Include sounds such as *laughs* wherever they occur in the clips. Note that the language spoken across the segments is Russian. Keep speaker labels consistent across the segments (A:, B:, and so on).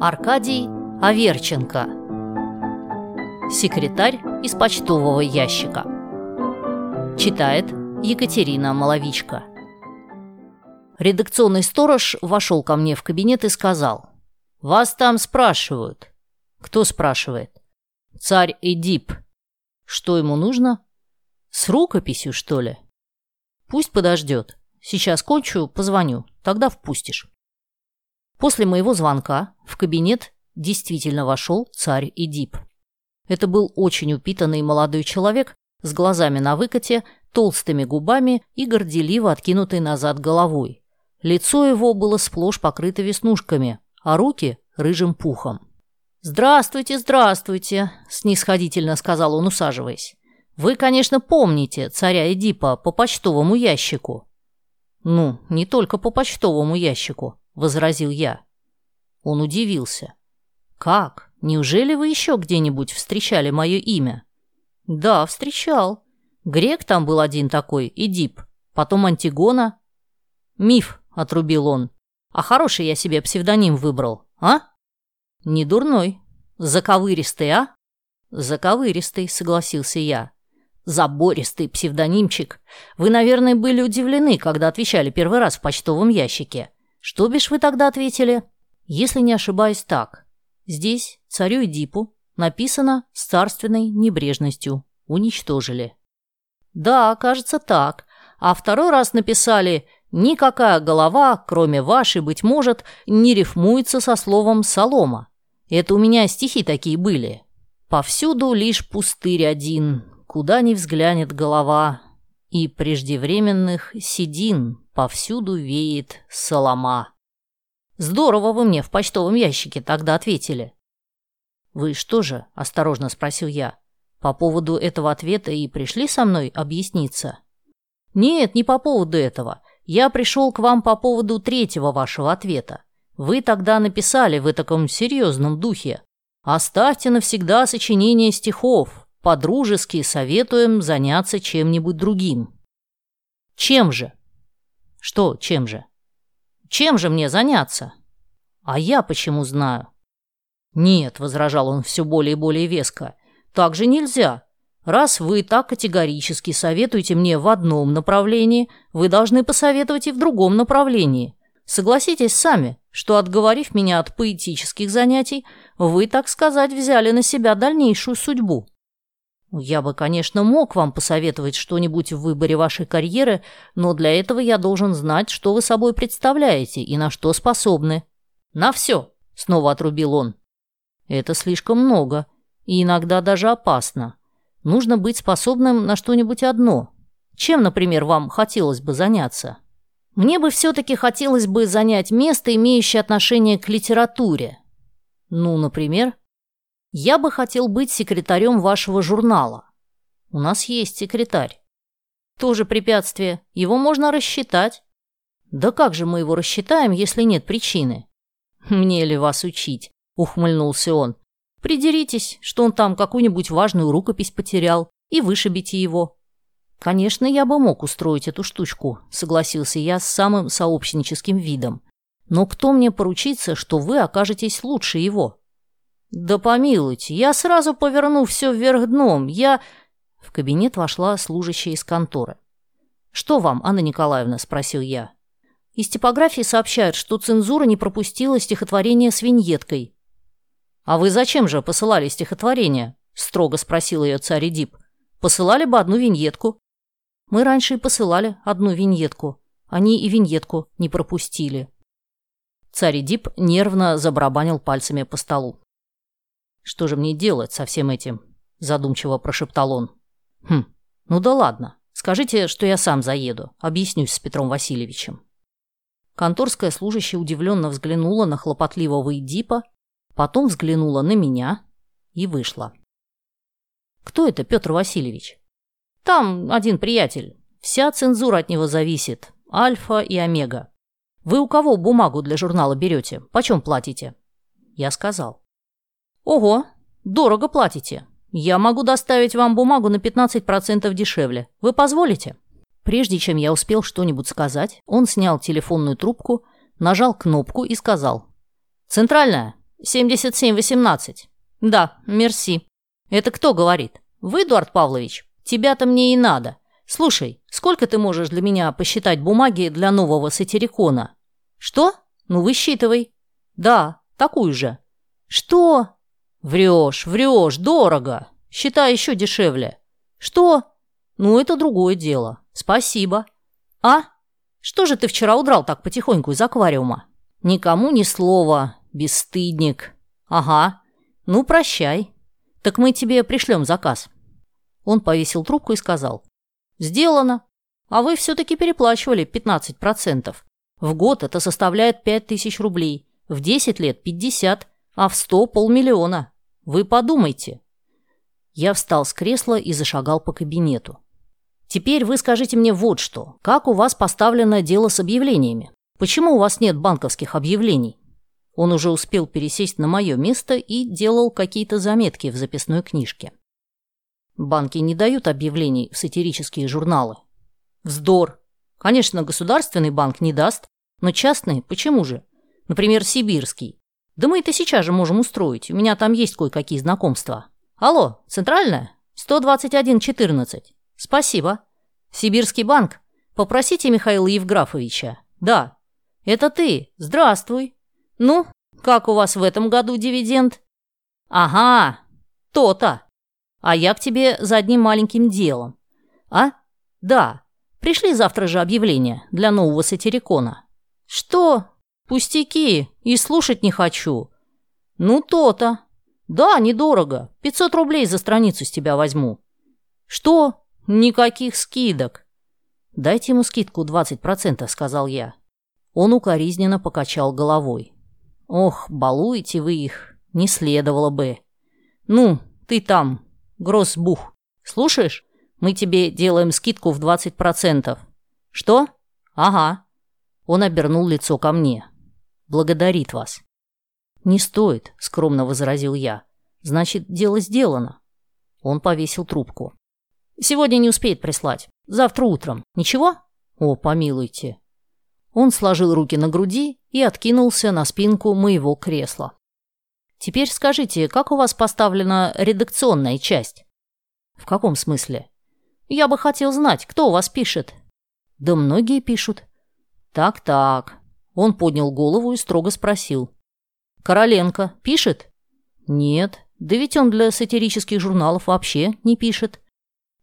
A: Аркадий Аверченко Секретарь из почтового ящика Читает Екатерина Маловичка Редакционный сторож вошел ко мне в кабинет и сказал «Вас там спрашивают». «Кто спрашивает?» «Царь Эдип». «Что ему нужно?» «С рукописью, что ли?» «Пусть подождет. Сейчас кончу, позвоню. Тогда впустишь». После моего звонка в кабинет действительно вошел царь Эдип. Это был очень упитанный молодой человек с глазами на выкате, толстыми губами и горделиво откинутой назад головой. Лицо его было сплошь покрыто веснушками, а руки – рыжим пухом. «Здравствуйте, здравствуйте», – снисходительно сказал он, усаживаясь. «Вы, конечно, помните царя Эдипа по почтовому ящику». «Ну, не только по почтовому ящику», – возразил я. Он удивился. «Как? Неужели вы еще где-нибудь встречали мое имя?» «Да, встречал. Грек там был один такой, Эдип. Потом Антигона». «Миф», — отрубил он. «А хороший я себе псевдоним выбрал, а?» «Не дурной. Заковыристый, а?» «Заковыристый», — согласился я. «Забористый псевдонимчик. Вы, наверное, были удивлены, когда отвечали первый раз в почтовом ящике. Что бишь вы тогда ответили? Если не ошибаюсь так. Здесь царю Эдипу написано с царственной небрежностью. Уничтожили. Да, кажется так. А второй раз написали «Никакая голова, кроме вашей, быть может, не рифмуется со словом «солома». Это у меня стихи такие были. Повсюду лишь пустырь один, куда ни взглянет голова, и преждевременных седин повсюду веет солома. Здорово вы мне в почтовом ящике тогда ответили. Вы что же, осторожно спросил я, по поводу этого ответа и пришли со мной объясниться? Нет, не по поводу этого. Я пришел к вам по поводу третьего вашего ответа. Вы тогда написали в таком серьезном духе. Оставьте навсегда сочинение стихов, Подружески советуем заняться чем-нибудь другим. Чем же? Что чем же? Чем же мне заняться? А я почему знаю? Нет, возражал он все более и более веско. Так же нельзя. Раз вы так категорически советуете мне в одном направлении, вы должны посоветовать и в другом направлении. Согласитесь сами, что, отговорив меня от поэтических занятий, вы, так сказать, взяли на себя дальнейшую судьбу. Я бы, конечно, мог вам посоветовать что-нибудь в выборе вашей карьеры, но для этого я должен знать, что вы собой представляете и на что способны. На все, снова отрубил он. Это слишком много и иногда даже опасно. Нужно быть способным на что-нибудь одно. Чем, например, вам хотелось бы заняться? Мне бы все-таки хотелось бы занять место, имеющее отношение к литературе. Ну, например, я бы хотел быть секретарем вашего журнала. У нас есть секретарь. Тоже препятствие. Его можно рассчитать. Да как же мы его рассчитаем, если нет причины? Мне ли вас учить? Ухмыльнулся он. Придеритесь, что он там какую-нибудь важную рукопись потерял, и вышибите его. Конечно, я бы мог устроить эту штучку, согласился я с самым сообщническим видом. Но кто мне поручится, что вы окажетесь лучше его? «Да помилуйте, я сразу поверну все вверх дном. Я...» В кабинет вошла служащая из конторы. «Что вам, Анна Николаевна?» – спросил я. Из типографии сообщают, что цензура не пропустила стихотворение с виньеткой. «А вы зачем же посылали стихотворение?» – строго спросил ее царь Эдип. «Посылали бы одну виньетку». «Мы раньше и посылали одну виньетку. Они и виньетку не пропустили». Царь Эдип нервно забарабанил пальцами по столу. «Что же мне делать со всем этим?» – задумчиво прошептал он. «Хм, ну да ладно. Скажите, что я сам заеду. Объяснюсь с Петром Васильевичем». Конторская служащая удивленно взглянула на хлопотливого Эдипа, потом взглянула на меня и вышла. «Кто это, Петр Васильевич?» «Там один приятель. Вся цензура от него зависит. Альфа и Омега. Вы у кого бумагу для журнала берете? Почем платите?» Я сказал. «Ого, дорого платите. Я могу доставить вам бумагу на 15% дешевле. Вы позволите?» Прежде чем я успел что-нибудь сказать, он снял телефонную трубку, нажал кнопку и сказал. «Центральная, 77-18. Да, мерси. Это кто говорит? Вы, Эдуард Павлович? Тебя-то мне и надо. Слушай, сколько ты можешь для меня посчитать бумаги для нового сатирикона? Что? Ну, высчитывай. Да, такую же. Что? Врешь, врешь, дорого. Считай еще дешевле. Что? Ну, это другое дело. Спасибо. А? Что же ты вчера удрал так потихоньку из аквариума? Никому ни слова, бесстыдник. Ага. Ну, прощай. Так мы тебе пришлем заказ. Он повесил трубку и сказал. Сделано. А вы все-таки переплачивали 15%. В год это составляет 5000 рублей. В 10 лет 50, а в 100 полмиллиона. Вы подумайте. Я встал с кресла и зашагал по кабинету. Теперь вы скажите мне вот что. Как у вас поставлено дело с объявлениями? Почему у вас нет банковских объявлений? Он уже успел пересесть на мое место и делал какие-то заметки в записной книжке. Банки не дают объявлений в сатирические журналы. Вздор. Конечно, государственный банк не даст, но частный почему же? Например, сибирский. Да мы это сейчас же можем устроить, у меня там есть кое-какие знакомства. Алло, центральная? 12114. Спасибо. Сибирский банк. Попросите Михаила Евграфовича. Да. Это ты. Здравствуй. Ну, как у вас в этом году дивиденд? Ага, то-то. А я к тебе за одним маленьким делом. А? Да. Пришли завтра же объявление для нового сатирикона. Что? Пустяки. И слушать не хочу. Ну, то-то. Да, недорого. 500 рублей за страницу с тебя возьму. Что? Никаких скидок. Дайте ему скидку 20%, сказал я. Он укоризненно покачал головой. Ох, балуете вы их. Не следовало бы. Ну, ты там, Гроссбух. Слушаешь? Мы тебе делаем скидку в 20%. Что? Ага. Он обернул лицо ко мне. Благодарит вас. Не стоит, скромно возразил я. Значит, дело сделано. Он повесил трубку. Сегодня не успеет прислать. Завтра утром. Ничего? О, помилуйте. Он сложил руки на груди и откинулся на спинку моего кресла. Теперь скажите, как у вас поставлена редакционная часть? В каком смысле? Я бы хотел знать, кто у вас пишет. Да многие пишут. Так-так. Он поднял голову и строго спросил. Короленко пишет? Нет. Да ведь он для сатирических журналов вообще не пишет.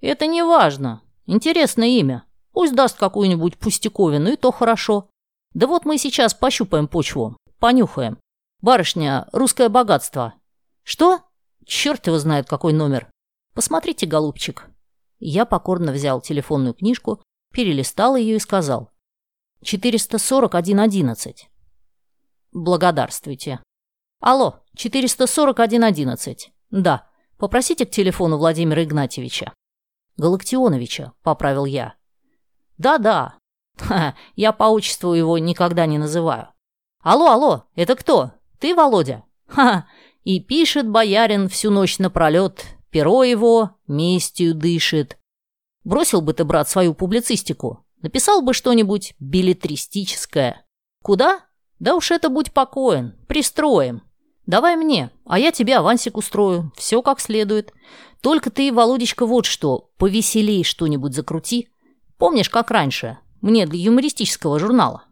A: Это не важно. Интересное имя. Пусть даст какую-нибудь пустяковину, и то хорошо. Да вот мы сейчас пощупаем почву, понюхаем. «Барышня, русское богатство». «Что?» «Черт его знает, какой номер». «Посмотрите, голубчик». Я покорно взял телефонную книжку, перелистал ее и сказал. «441.11». «Благодарствуйте». «Алло, 441.11». «Да, попросите к телефону Владимира Игнатьевича». «Галактионовича», — поправил я. «Да-да. Я по отчеству его никогда не называю». «Алло, алло, это кто?» Ты, Володя? Ха! И пишет боярин всю ночь напролет, перо его местью дышит. Бросил бы ты, брат, свою публицистику. Написал бы что-нибудь билетристическое. Куда? Да уж это будь покоен. Пристроим. Давай мне, а я тебе авансик устрою. Все как следует. Только ты, Володечка, вот что, повеселей что-нибудь закрути. Помнишь, как раньше? Мне для юмористического журнала.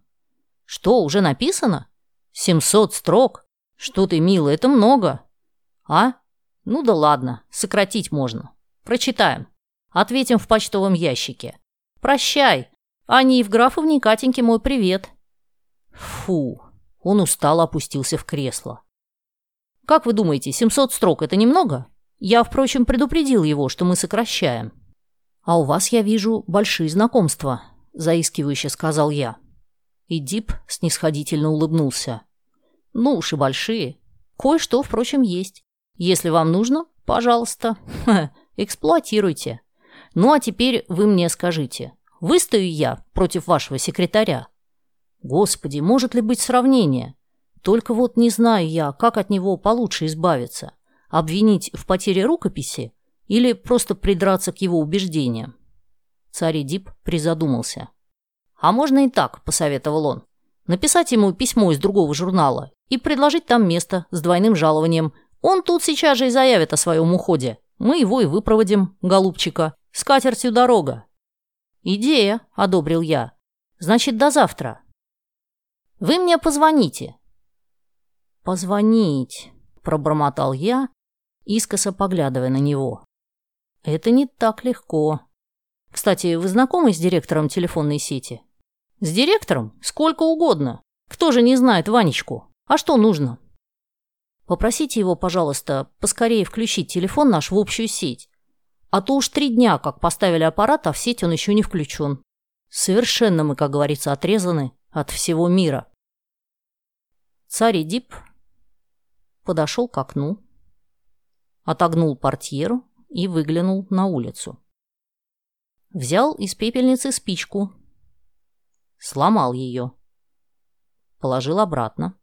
A: Что, уже написано? Семьсот строк? Что ты, милый, это много. А? Ну да ладно, сократить можно. Прочитаем. Ответим в почтовом ящике. Прощай. Ане Евграфовне и Катеньке мой привет. Фу. Он устало опустился в кресло. Как вы думаете, 700 строк – это немного? Я, впрочем, предупредил его, что мы сокращаем. А у вас, я вижу, большие знакомства, заискивающе сказал я. И Дип снисходительно улыбнулся. «Ну уж и большие. Кое-что, впрочем, есть. Если вам нужно, пожалуйста, *laughs* эксплуатируйте. Ну а теперь вы мне скажите, выстою я против вашего секретаря? Господи, может ли быть сравнение? Только вот не знаю я, как от него получше избавиться. Обвинить в потере рукописи или просто придраться к его убеждениям?» Царь Эдип призадумался. «А можно и так», — посоветовал он. написать ему письмо из другого журнала и предложить там место с двойным жалованием. Он тут сейчас же и заявит о своем уходе. Мы его и выпроводим, голубчика. С катертью дорога. Идея, одобрил я. Значит, до завтра. Вы мне позвоните. Позвонить, пробормотал я, искоса поглядывая на него. Это не так легко. Кстати, вы знакомы с директором телефонной сети? С директором? Сколько угодно. Кто же не знает Ванечку? А что нужно? Попросите его, пожалуйста, поскорее включить телефон наш в общую сеть. А то уж три дня, как поставили аппарат, а в сеть он еще не включен. Совершенно мы, как говорится, отрезаны от всего мира. Царь Эдип подошел к окну, отогнул портьеру и выглянул на улицу. Взял из пепельницы спичку, сломал ее, положил обратно,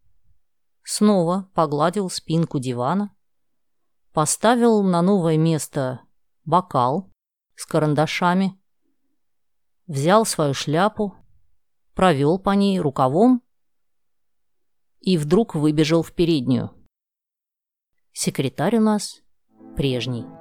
A: снова погладил спинку дивана, поставил на новое место бокал с карандашами, взял свою шляпу, провел по ней рукавом и вдруг выбежал в переднюю. Секретарь у нас прежний.